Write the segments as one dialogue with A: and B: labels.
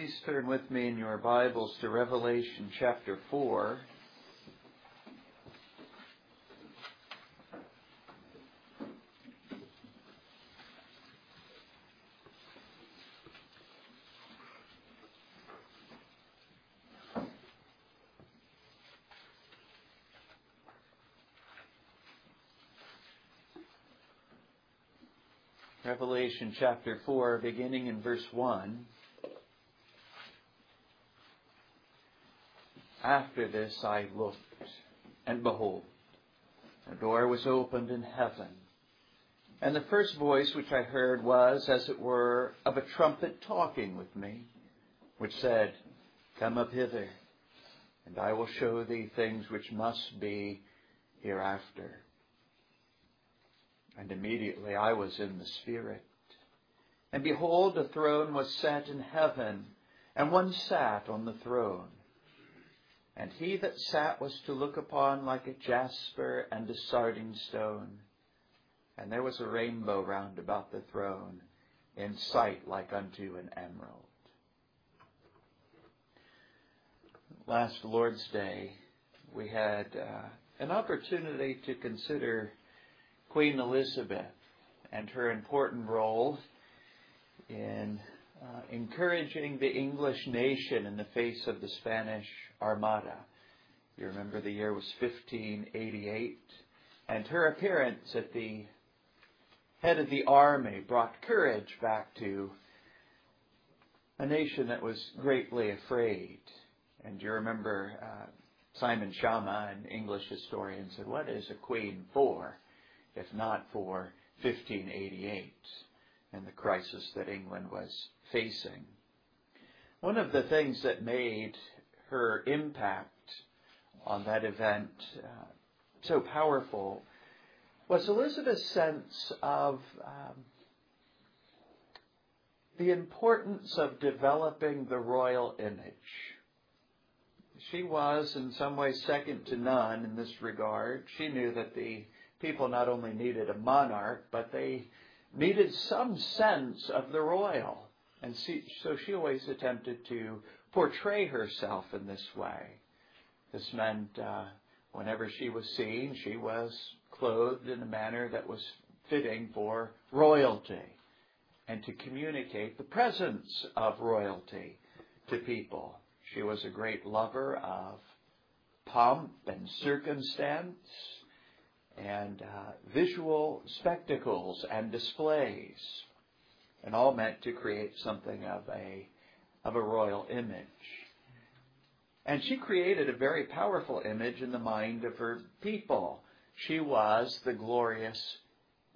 A: Please turn with me in your Bibles to Revelation chapter 4. Revelation chapter 4, beginning in verse 1. After this I looked, and behold, a door was opened in heaven. And the first voice which I heard was, as it were, of a trumpet talking with me, which said, Come up hither, and I will show thee things which must be hereafter. And immediately I was in the Spirit. And behold, a throne was set in heaven, and one sat on the throne. And he that sat was to look upon like a jasper and a sardine stone. And there was a rainbow round about the throne, in sight like unto an emerald. Last Lord's Day, we had uh, an opportunity to consider Queen Elizabeth and her important role in uh, encouraging the English nation in the face of the Spanish Armada. You remember the year was 1588, and her appearance at the head of the army brought courage back to a nation that was greatly afraid. And you remember uh, Simon Schama, an English historian, said, What is a queen for, if not for 1588 and the crisis that England was facing? One of the things that made her impact on that event uh, so powerful was Elizabeth's sense of um, the importance of developing the royal image. She was, in some ways, second to none in this regard. She knew that the people not only needed a monarch, but they needed some sense of the royal. And so she always attempted to portray herself in this way. This meant uh, whenever she was seen, she was clothed in a manner that was fitting for royalty and to communicate the presence of royalty to people. She was a great lover of pomp and circumstance and uh, visual spectacles and displays, and all meant to create something of a of a royal image. And she created a very powerful image in the mind of her people. She was the glorious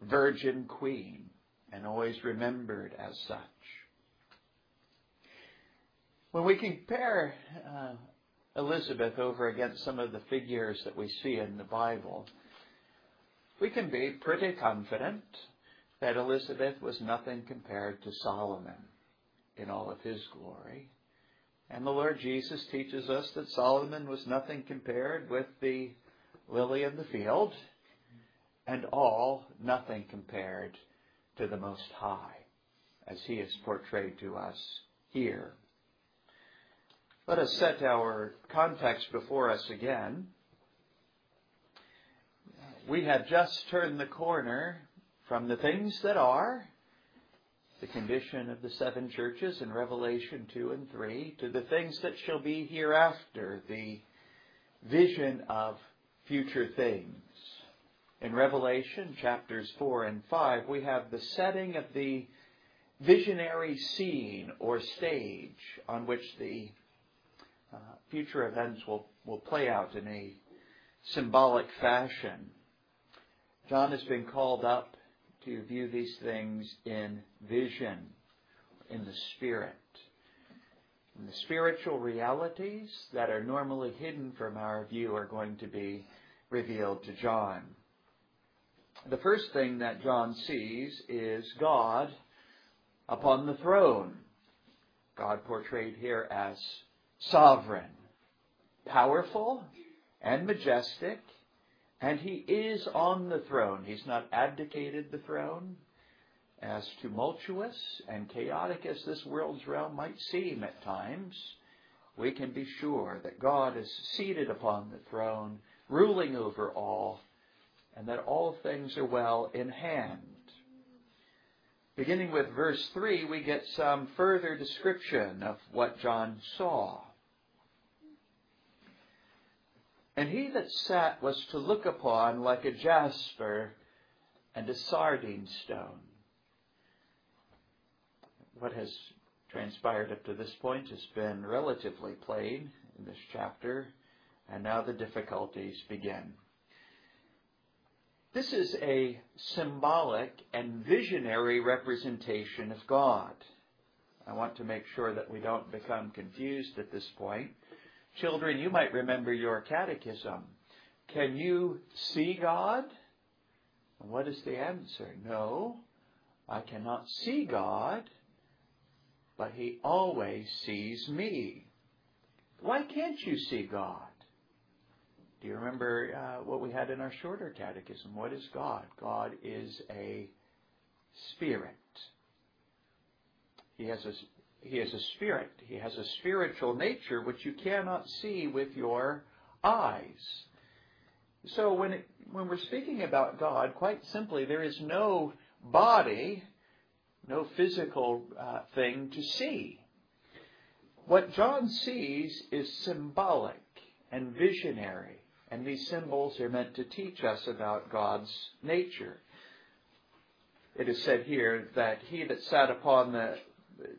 A: Virgin Queen and always remembered as such. When we compare uh, Elizabeth over against some of the figures that we see in the Bible, we can be pretty confident that Elizabeth was nothing compared to Solomon in all of his glory. And the Lord Jesus teaches us that Solomon was nothing compared with the lily in the field, and all nothing compared to the Most High, as he is portrayed to us here. Let us set our context before us again. We have just turned the corner from the things that are the condition of the seven churches in Revelation 2 and 3 to the things that shall be hereafter, the vision of future things. In Revelation chapters 4 and 5, we have the setting of the visionary scene or stage on which the uh, future events will, will play out in a symbolic fashion. John has been called up to view these things in vision, in the spirit. And the spiritual realities that are normally hidden from our view are going to be revealed to John. The first thing that John sees is God upon the throne. God portrayed here as sovereign, powerful, and majestic, and he is on the throne. He's not abdicated the throne. as tumultuous and chaotic as this world's realm might seem at times, we can be sure that God is seated upon the throne, ruling over all, and that all things are well in hand. Beginning with verse 3, we get some further description of what John saw. And he that sat was to look upon like a jasper and a sardine stone. What has transpired up to this point has been relatively plain in this chapter, and now the difficulties begin. This is a symbolic and visionary representation of God. I want to make sure that we don't become confused at this point. Children, you might remember your catechism. Can you see God? And what is the answer? No, I cannot see God, but He always sees me. Why can't you see God? Do you remember uh, what we had in our shorter catechism? What is God? God is a spirit. He has a he is a spirit. He has a spiritual nature which you cannot see with your eyes. So when it, when we're speaking about God, quite simply, there is no body, no physical uh, thing to see. What John sees is symbolic and visionary, and these symbols are meant to teach us about God's nature. It is said here that he that sat upon the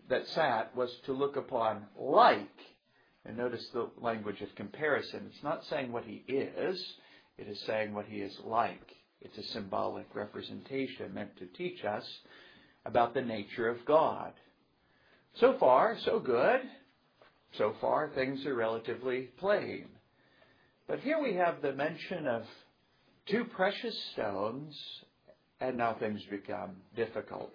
A: that sat was to look upon like. And notice the language of comparison. It's not saying what he is, it is saying what he is like. It's a symbolic representation meant to teach us about the nature of God. So far, so good. So far, things are relatively plain. But here we have the mention of two precious stones, and now things become difficult.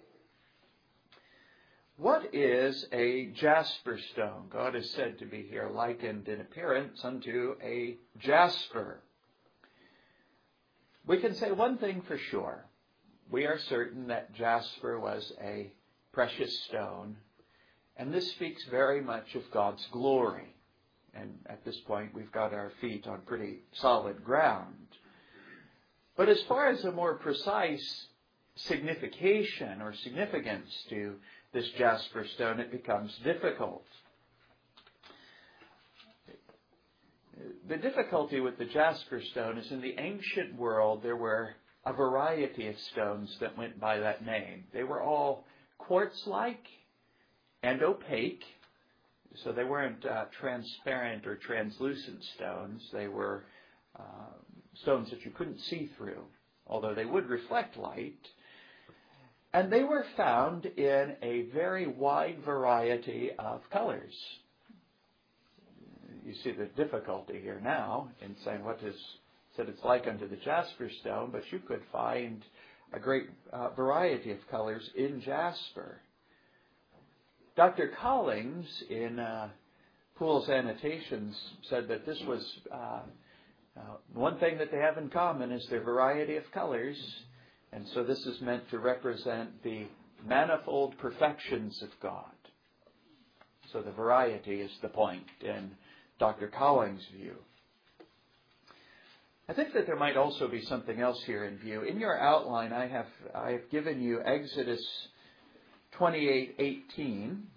A: What is a jasper stone? God is said to be here likened in appearance unto a jasper. We can say one thing for sure. We are certain that jasper was a precious stone, and this speaks very much of God's glory. And at this point, we've got our feet on pretty solid ground. But as far as a more precise signification or significance to this jasper stone, it becomes difficult. The difficulty with the jasper stone is in the ancient world there were a variety of stones that went by that name. They were all quartz like and opaque, so they weren't uh, transparent or translucent stones. They were uh, stones that you couldn't see through, although they would reflect light. And they were found in a very wide variety of colors. You see the difficulty here now in saying what is said it's like unto the jasper stone, but you could find a great uh, variety of colors in jasper. Dr. Collings, in uh, Poole's annotations, said that this was uh, uh, one thing that they have in common is their variety of colors and so this is meant to represent the manifold perfections of God. So the variety is the point in Dr. Collins' view. I think that there might also be something else here in view. In your outline, I have I have given you Exodus 28:18.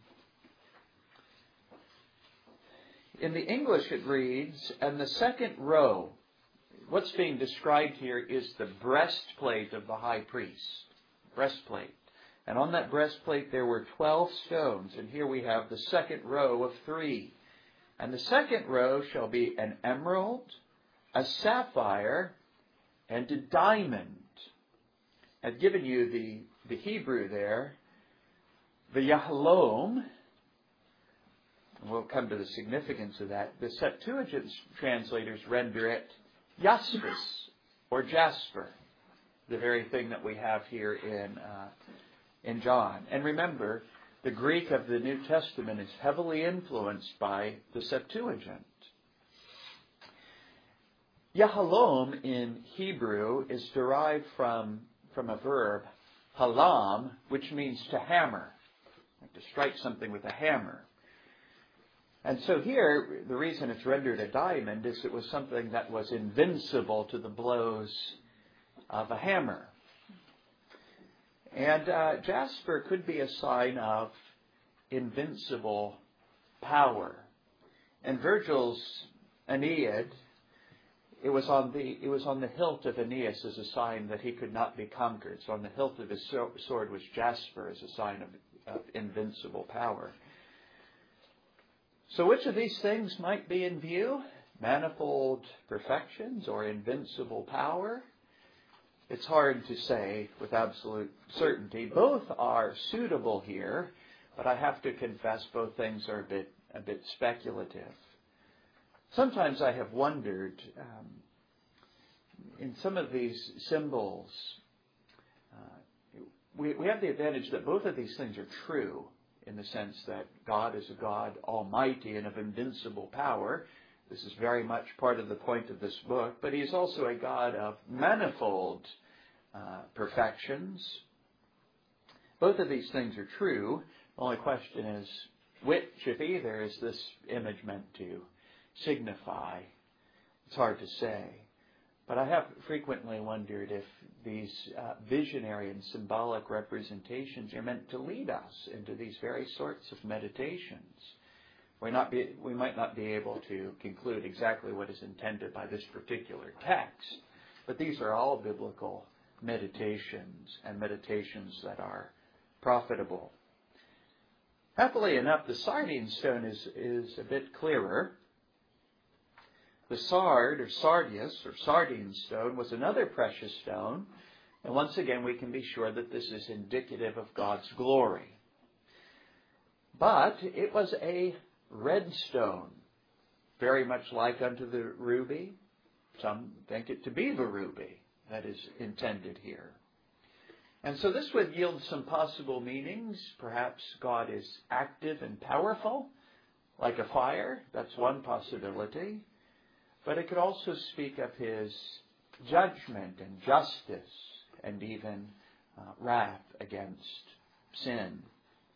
A: In the English, it reads, "And the second row what's being described here is the breastplate of the high priest. Breastplate. And on that breastplate there were 12 stones, and here we have the second row of three. And the second row shall be an emerald, a sapphire, and a diamond. I've given you the, the Hebrew there. The Yahalom, we'll come to the significance of that. The Septuagint translators render it Jaspis or Jasper, the very thing that we have here in uh, in John. And remember, the Greek of the New Testament is heavily influenced by the Septuagint. Yahalom in Hebrew is derived from, from a verb, halam, which means to hammer, like to strike something with a hammer. And so here, the reason it's rendered a diamond is it was something that was invincible to the blows of a hammer. And uh, jasper could be a sign of invincible power. And Virgil's Aeneid, it was on the it was on the hilt of Aeneas as a sign that he could not be conquered. So on the hilt of his sword was jasper as a sign of, of invincible power. So which of these things might be in view? Manifold perfections or invincible power? It's hard to say with absolute certainty. Both are suitable here, but I have to confess both things are a bit a bit speculative. Sometimes I have wondered um, in some of these symbols, uh, we, we have the advantage that both of these things are true in the sense that God is a God almighty and of invincible power. This is very much part of the point of this book, but He is also a God of manifold uh, perfections. Both of these things are true. The only question is which, if either, is this image meant to signify. It's hard to say. But I have frequently wondered if these uh, visionary and symbolic representations are meant to lead us into these very sorts of meditations. We, not be, we might not be able to conclude exactly what is intended by this particular text, but these are all biblical meditations and meditations that are profitable. Happily enough, the sardine stone is, is a bit clearer. The sard, or sardius, or sardine stone, was another precious stone. And once again, we can be sure that this is indicative of God's glory. But it was a red stone, very much like unto the ruby. Some think it to be the ruby that is intended here. And so this would yield some possible meanings. Perhaps God is active and powerful, like a fire. That's one possibility. But it could also speak of his judgment and justice and even uh, wrath against sin.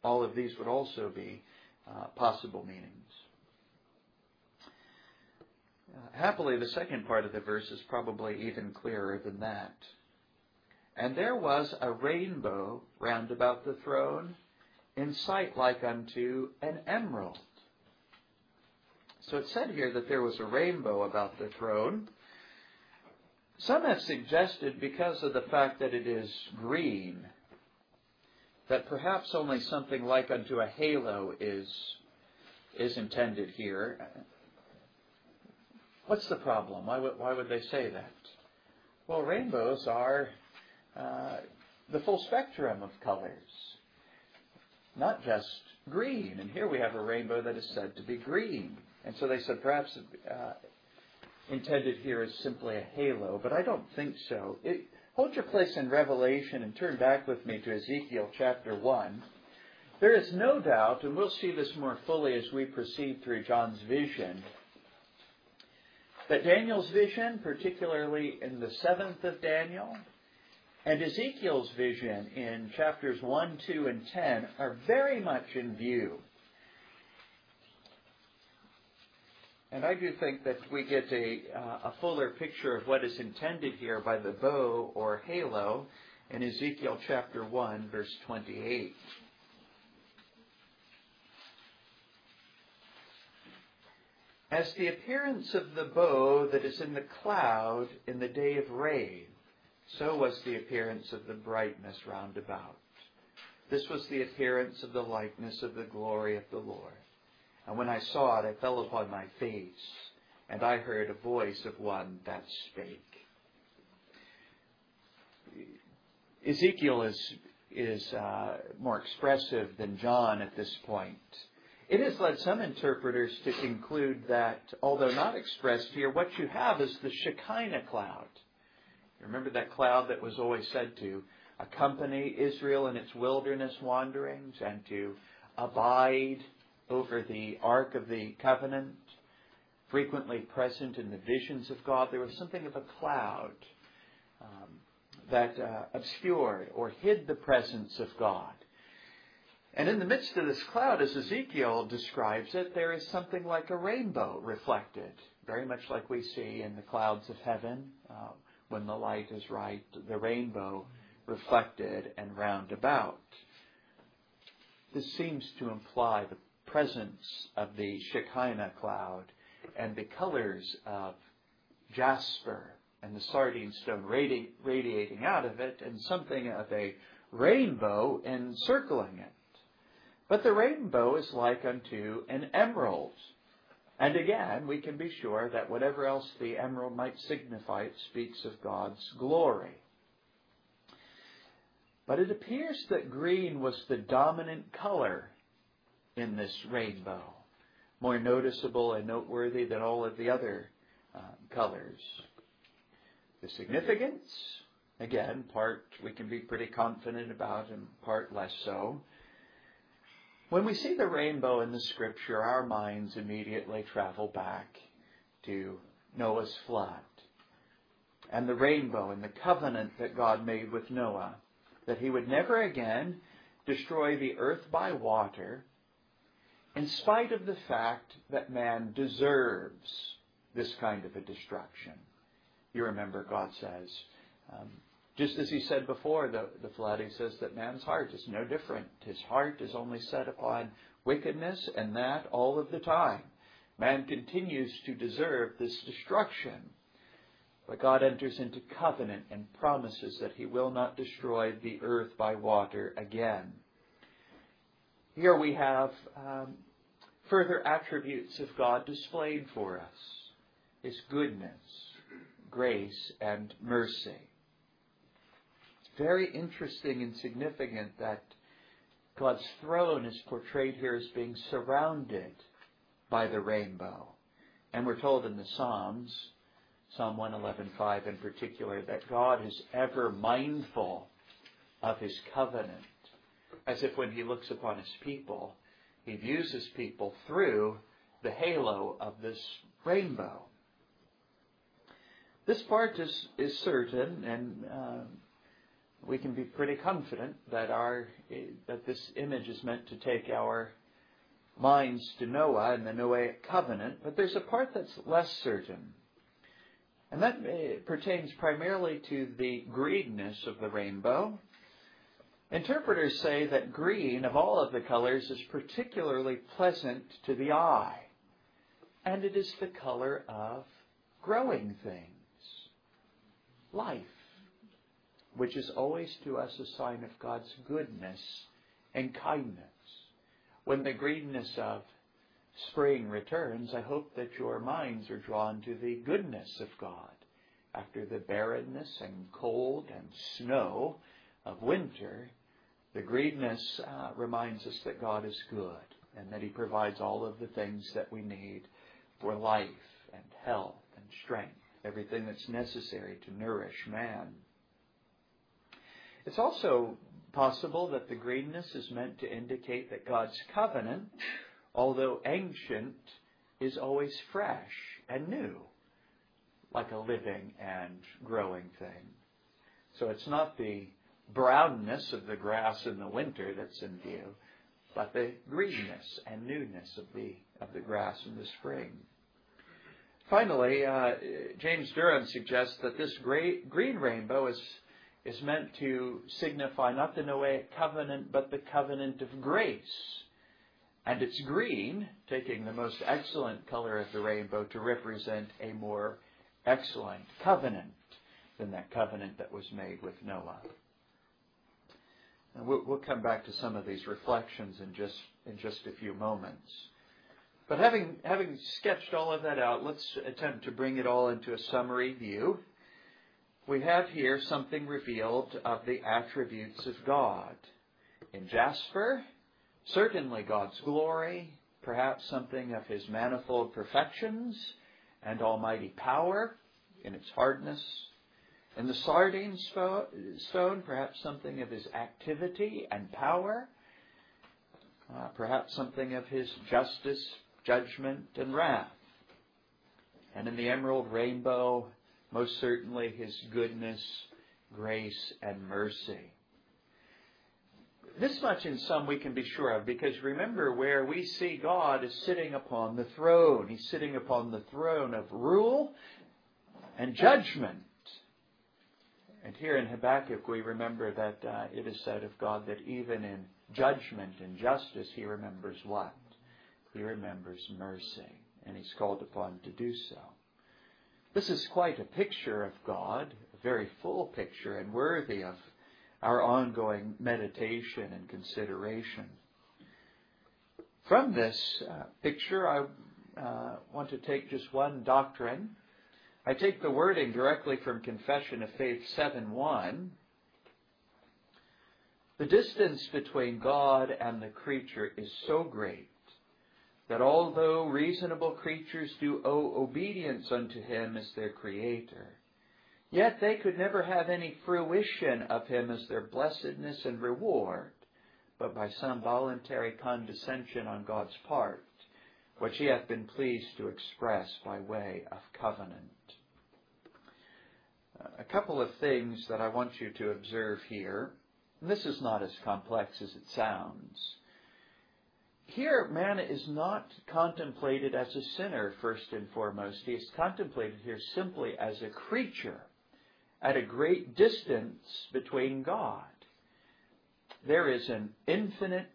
A: All of these would also be uh, possible meanings. Uh, happily, the second part of the verse is probably even clearer than that. And there was a rainbow round about the throne, in sight like unto an emerald. So it said here that there was a rainbow about the throne. Some have suggested, because of the fact that it is green, that perhaps only something like unto a halo is, is intended here. What's the problem? Why would, why would they say that? Well, rainbows are uh, the full spectrum of colors, not just green. And here we have a rainbow that is said to be green. And so they said perhaps uh, intended here is simply a halo, but I don't think so. It, hold your place in Revelation and turn back with me to Ezekiel chapter 1. There is no doubt, and we'll see this more fully as we proceed through John's vision, that Daniel's vision, particularly in the seventh of Daniel, and Ezekiel's vision in chapters 1, 2, and 10 are very much in view. And I do think that we get a, uh, a fuller picture of what is intended here by the bow or halo in Ezekiel chapter 1, verse 28. As the appearance of the bow that is in the cloud in the day of rain, so was the appearance of the brightness round about. This was the appearance of the likeness of the glory of the Lord. And when I saw it, I fell upon my face, and I heard a voice of one that spake. Ezekiel is, is uh, more expressive than John at this point. It has led some interpreters to conclude that, although not expressed here, what you have is the Shekinah cloud. Remember that cloud that was always said to accompany Israel in its wilderness wanderings and to abide over the Ark of the Covenant, frequently present in the visions of God. There was something of a cloud um, that uh, obscured or hid the presence of God. And in the midst of this cloud, as Ezekiel describes it, there is something like a rainbow reflected, very much like we see in the clouds of heaven uh, when the light is right, the rainbow reflected and round about. This seems to imply the presence of the Shekinah cloud and the colors of jasper and the sardine stone radi- radiating out of it and something of a rainbow encircling it. But the rainbow is like unto an emerald. And again, we can be sure that whatever else the emerald might signify, it speaks of God's glory. But it appears that green was the dominant color in this rainbow, more noticeable and noteworthy than all of the other uh, colors. The significance, again, part we can be pretty confident about and part less so. When we see the rainbow in the scripture, our minds immediately travel back to Noah's flood and the rainbow and the covenant that God made with Noah that he would never again destroy the earth by water, in spite of the fact that man deserves this kind of a destruction. You remember God says, um, just as he said before the, the flood, says that man's heart is no different. His heart is only set upon wickedness, and that all of the time. Man continues to deserve this destruction. But God enters into covenant and promises that he will not destroy the earth by water again. Here we have um, further attributes of God displayed for us His goodness, grace, and mercy. Very interesting and significant that God's throne is portrayed here as being surrounded by the rainbow. And we're told in the Psalms Psalm 111.5 in particular, that God is ever mindful of his covenant, as if when he looks upon his people, he views his people through the halo of this rainbow. This part is, is certain, and uh, we can be pretty confident that our that this image is meant to take our minds to Noah and the Noahic covenant. But there's a part that's less certain. And that uh, pertains primarily to the greenness of the rainbow. Interpreters say that green, of all of the colors, is particularly pleasant to the eye. And it is the color of growing things, life, which is always to us a sign of God's goodness and kindness. When the greenness of spring returns, I hope that your minds are drawn to the goodness of God after the barrenness and cold and snow of winter. The greenness uh, reminds us that God is good and that He provides all of the things that we need for life and health and strength, everything that's necessary to nourish man. It's also possible that the greenness is meant to indicate that God's covenant although ancient, is always fresh and new, like a living and growing thing. So it's not the brownness of the grass in the winter that's in view, but the greenness and newness of the of the grass in the spring. Finally, uh, James Durham suggests that this great green rainbow is is meant to signify not the Noahic covenant, but the covenant of grace and it's green, taking the most excellent color of the rainbow to represent a more excellent covenant than that covenant that was made with Noah. And we'll, we'll come back to some of these reflections in just in just a few moments. But having having sketched all of that out, let's attempt to bring it all into a summary view. We have here something revealed of the attributes of God. In Jasper, certainly God's glory, perhaps something of his manifold perfections and almighty power in its hardness. In the sardine stone, perhaps something of his activity and power, uh, perhaps something of his justice, judgment, and wrath. And in the emerald rainbow, most certainly his goodness grace and mercy. This much in sum we can be sure of because remember where we see God is sitting upon the throne. He's sitting upon the throne of rule and judgment. And here in Habakkuk we remember that uh, it is said of God that even in judgment and justice he remembers what? He remembers mercy. And he's called upon to do so. This is quite a picture of God, a very full picture and worthy of our ongoing meditation and consideration. From this uh, picture, I uh, want to take just one doctrine. I take the wording directly from Confession of Faith 7 1. The distance between God and the creature is so great that although reasonable creatures do owe obedience unto him as their creator, Yet they could never have any fruition of him as their blessedness and reward, but by some voluntary condescension on God's part, which he hath been pleased to express by way of covenant. A couple of things that I want you to observe here. This is not as complex as it sounds. Here, man is not contemplated as a sinner, first and foremost. He is contemplated here simply as a creature at a great distance between God. There is an infinite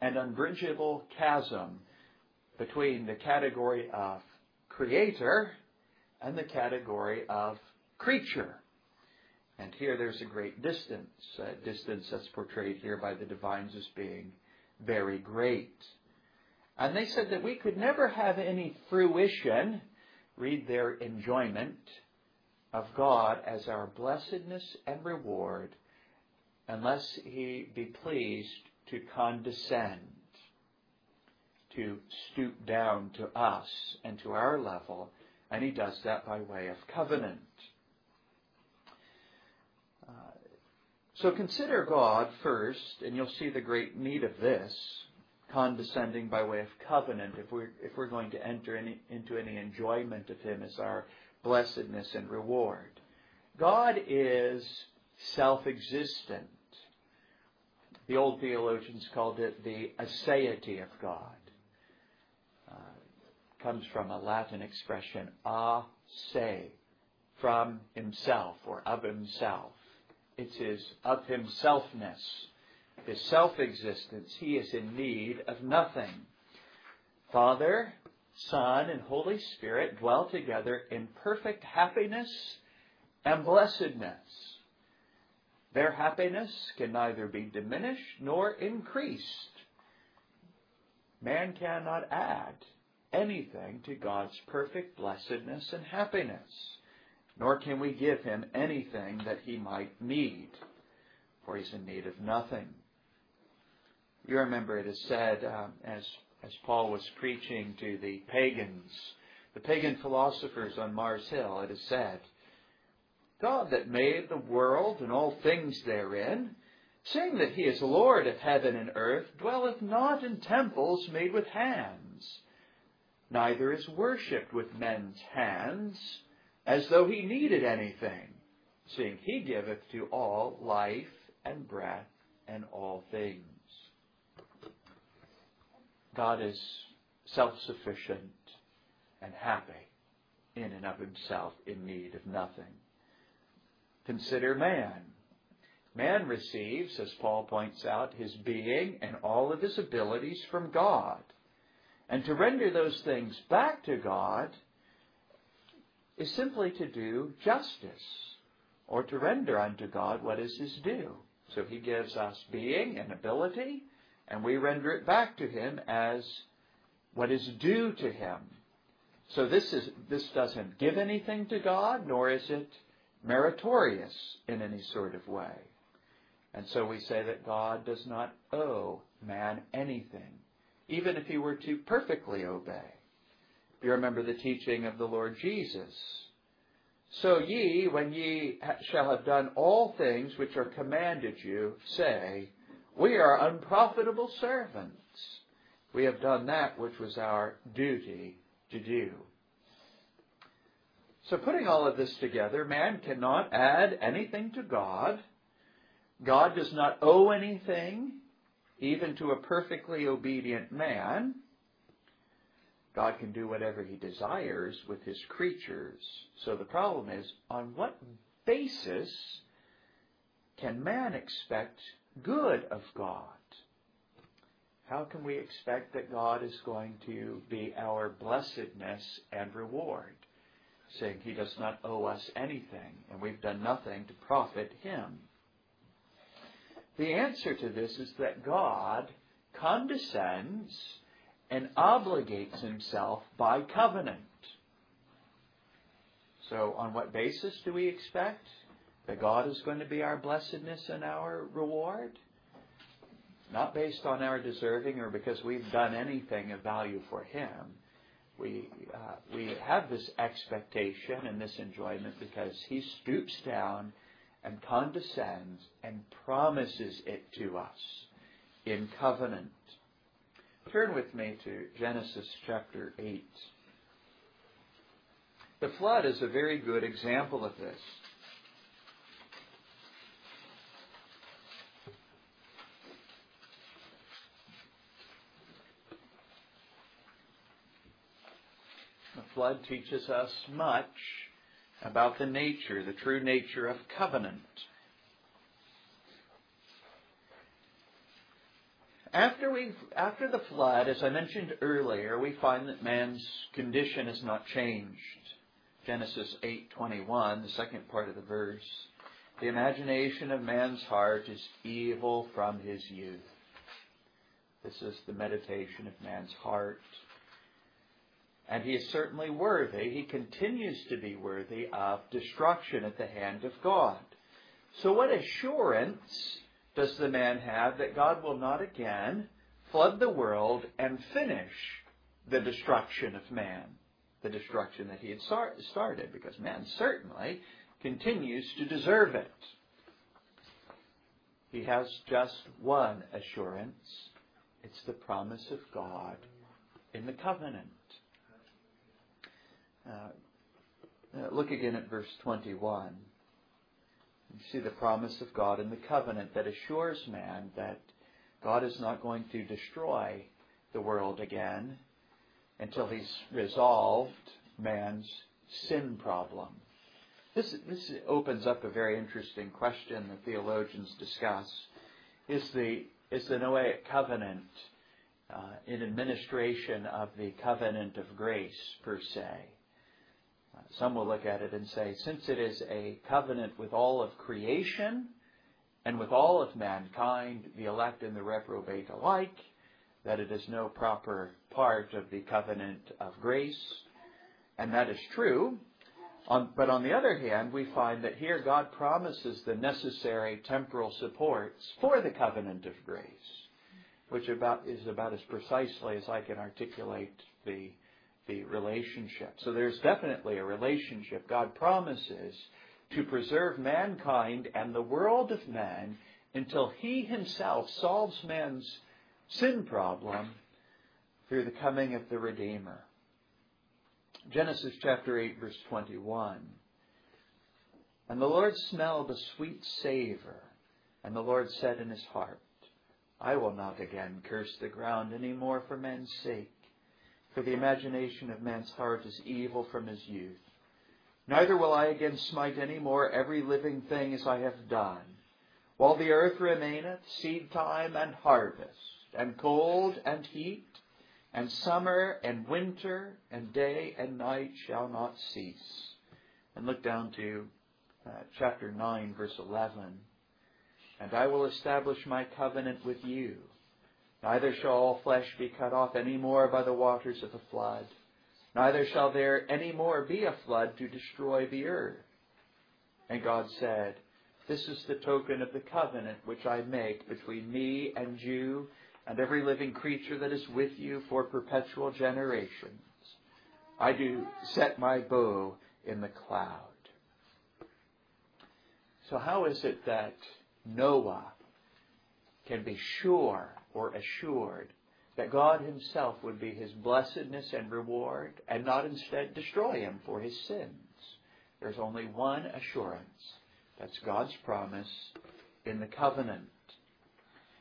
A: and unbridgeable chasm between the category of creator and the category of creature. And here there's a great distance, a distance that's portrayed here by the divines as being very great. And they said that we could never have any fruition, read their enjoyment, of God as our blessedness and reward unless he be pleased to condescend, to stoop down to us and to our level, and he does that by way of covenant. Uh, so consider God first, and you'll see the great need of this, condescending by way of covenant, if we're, if we're going to enter any, into any enjoyment of him as our blessedness and reward. God is self existent. The old theologians called it the aseity of God. Uh, comes from a Latin expression, a se, from himself or of himself. It's his of himselfness, his self existence. He is in need of nothing. Father, Son, and Holy Spirit dwell together in perfect happiness and blessedness. Their happiness can neither be diminished nor increased. Man cannot add anything to God's perfect blessedness and happiness, nor can we give him anything that he might need, for he's in need of nothing. You remember it is said, um, as as Paul was preaching to the pagans, the pagan philosophers on Mars Hill, it is said, God that made the world and all things therein, seeing that he is Lord of heaven and earth, dwelleth not in temples made with hands, neither is worshipped with men's hands, as though he needed anything, seeing he giveth to all life and breath and all things. God is self sufficient and happy in and of himself, in need of nothing. Consider man. Man receives, as Paul points out, his being and all of his abilities from God. And to render those things back to God is simply to do justice, or to render unto God what is his due. So he gives us being and ability, and we render it back to him as what is due to him. So this is this doesn't give anything to God, nor is it meritorious in any sort of way. And so we say that God does not owe man anything, even if he were to perfectly obey. You remember the teaching of the Lord Jesus. So ye, when ye shall have done all things which are commanded you, say, we are unprofitable servants. We have done that which was our duty to do. So, putting all of this together, man cannot add anything to God. God does not owe anything, even to a perfectly obedient man. God can do whatever he desires with his creatures. So the problem is on what basis can man expect good of God? How can we expect that God is going to be our blessedness and reward? Saying he does not owe us anything and we've done nothing to profit him. The answer to this is that God condescends and obligates himself by covenant. So, on what basis do we expect that God is going to be our blessedness and our reward? Not based on our deserving or because we've done anything of value for Him. We, uh, we have this expectation and this enjoyment because He stoops down and condescends and promises it to us in covenant. Turn with me to Genesis chapter 8. The flood is a very good example of this. The flood teaches us much about the nature, the true nature of covenant. After we after the flood, as I mentioned earlier, we find that man's condition has not changed. Genesis 8:21, the second part of the verse. The imagination of man's heart is evil from his youth. This is the meditation of man's heart. And he is certainly worthy, he continues to be worthy of destruction at the hand of God. So what assurance does the man have that God will not again flood the world and finish the destruction of man, the destruction that he had started, because man certainly continues to deserve it. He has just one assurance it's the promise of God in the covenant. Uh, look again at verse 21. You see the promise of God in the covenant that assures man that God is not going to destroy the world again until he's resolved man's sin problem. This, this opens up a very interesting question that theologians discuss. Is the, is the Noahic covenant uh, an administration of the covenant of grace per se? Some will look at it and say, since it is a covenant with all of creation and with all of mankind, the elect and the reprobate alike, that it is no proper part of the covenant of grace. And that is true. On, but on the other hand, we find that here God promises the necessary temporal supports for the covenant of grace, which about, is about as precisely as I can articulate the the relationship. So there's definitely a relationship. God promises to preserve mankind and the world of man until he himself solves man's sin problem through the coming of the Redeemer. Genesis chapter 8, verse 21. And the Lord smelled a sweet savor, and the Lord said in his heart, I will not again curse the ground any more for men's sake for the imagination of man's heart is evil from his youth. Neither will I again smite any more every living thing as I have done. While the earth remaineth, seed time and harvest, and cold and heat, and summer and winter, and day and night shall not cease. And look down to uh, chapter 9, verse 11. And I will establish my covenant with you Neither shall all flesh be cut off any more by the waters of the flood. Neither shall there any more be a flood to destroy the earth. And God said, This is the token of the covenant which I make between me and you and every living creature that is with you for perpetual generations. I do set my bow in the cloud. So, how is it that Noah can be sure or assured that God Himself would be his blessedness and reward and not instead destroy him for his sins. There's only one assurance. That's God's promise in the covenant.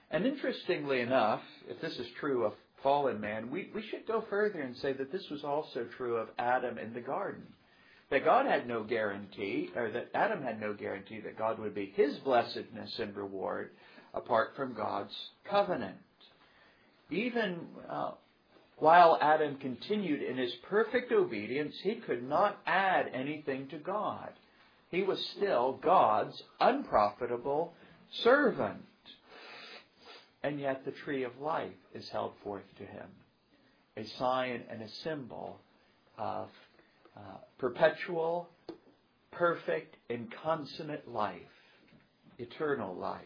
A: And interestingly enough, if this is true of fallen man, we, we should go further and say that this was also true of Adam in the garden. That God had no guarantee, or that Adam had no guarantee that God would be his blessedness and reward apart from God's covenant. Even uh, while Adam continued in his perfect obedience, he could not add anything to God. He was still God's unprofitable servant. And yet the tree of life is held forth to him, a sign and a symbol of uh, perpetual, perfect, and consummate life, eternal life.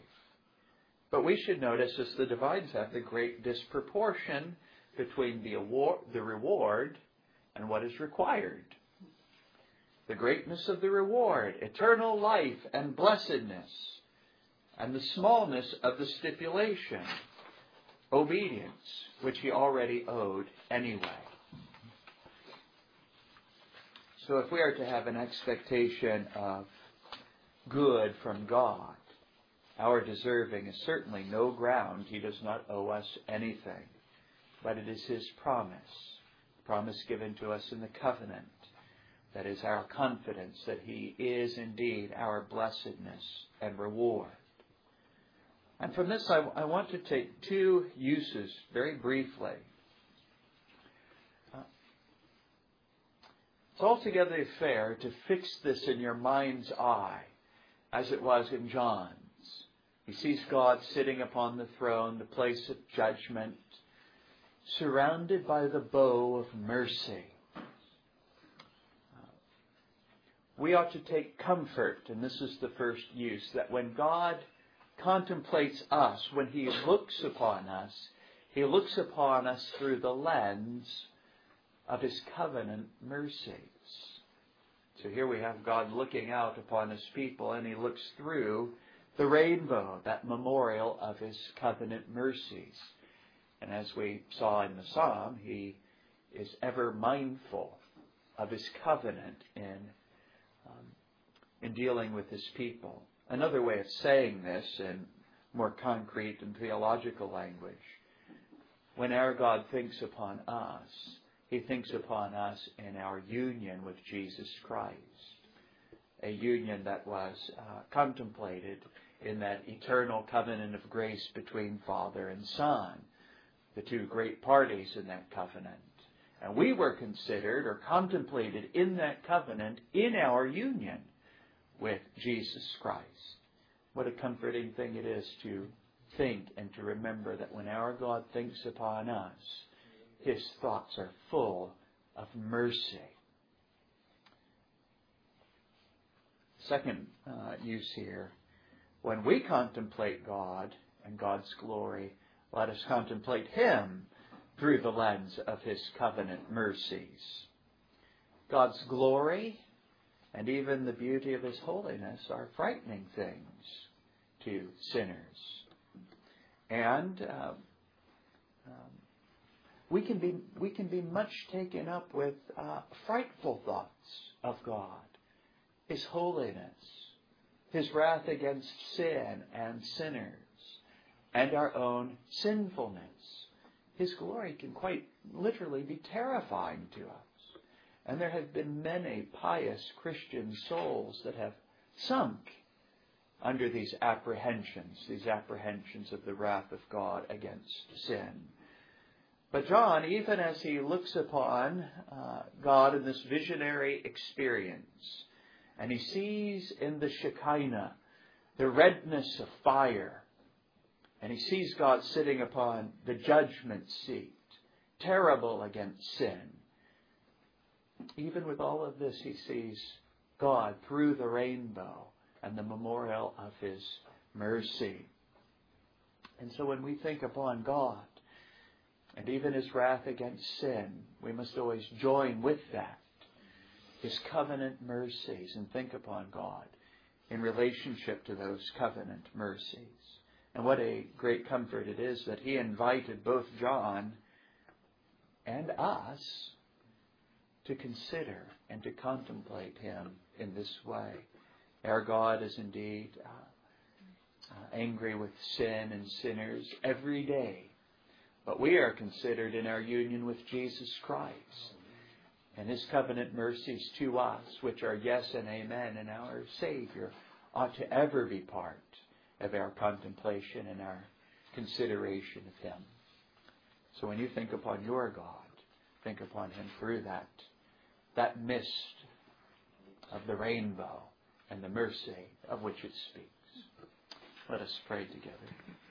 A: But we should notice, as the divines have, the great disproportion between the, award, the reward and what is required. The greatness of the reward, eternal life and blessedness, and the smallness of the stipulation, obedience, which he already owed anyway. So if we are to have an expectation of good from God, our deserving is certainly no ground. He does not owe us anything. But it is His promise, promise given to us in the covenant, that is our confidence that He is indeed our blessedness and reward. And from this, I, I want to take two uses very briefly. Uh, it's altogether fair to fix this in your mind's eye, as it was in John's. He sees God sitting upon the throne, the place of judgment, surrounded by the bow of mercy. Uh, we ought to take comfort, and this is the first use, that when God contemplates us, when He looks upon us, He looks upon us through the lens of His covenant mercies. So here we have God looking out upon His people, and He looks through the rainbow, that memorial of His covenant mercies. And as we saw in the psalm, He is ever mindful of His covenant in, um, in dealing with His people. Another way of saying this in more concrete and theological language, when our God thinks upon us, He thinks upon us in our union with Jesus Christ, a union that was uh, contemplated in that eternal covenant of grace between Father and Son, the two great parties in that covenant. And we were considered or contemplated in that covenant in our union with Jesus Christ. What a comforting thing it is to think and to remember that when our God thinks upon us, his thoughts are full of mercy. Second uh, use here when we contemplate God and God's glory, let us contemplate Him through the lens of His covenant mercies. God's glory and even the beauty of His holiness are frightening things to sinners. And uh, um, we can be we can be much taken up with uh, frightful thoughts of God, His holiness, His wrath against sin and sinners, and our own sinfulness. His glory can quite literally be terrifying to us. And there have been many pious Christian souls that have sunk under these apprehensions, these apprehensions of the wrath of God against sin. But John, even as he looks upon uh, God in this visionary experience, and he sees in the Shekinah the redness of fire, and he sees God sitting upon the judgment seat, terrible against sin, even with all of this, he sees God through the rainbow and the memorial of his mercy. And so when we think upon God and even his wrath against sin, we must always join with that, his covenant mercies, and think upon God in relationship to those covenant mercies. And what a great comfort it is that he invited both John and us to consider and to contemplate him in this way. Our God is indeed uh, uh, angry with sin and sinners every day. But we are considered in our union with Jesus Christ and His covenant mercies to us, which are yes and amen, and our Savior ought to ever be part of our contemplation and our consideration of Him. So when you think upon your God, think upon Him through that, that mist of the rainbow and the mercy of which it speaks. Let us pray together.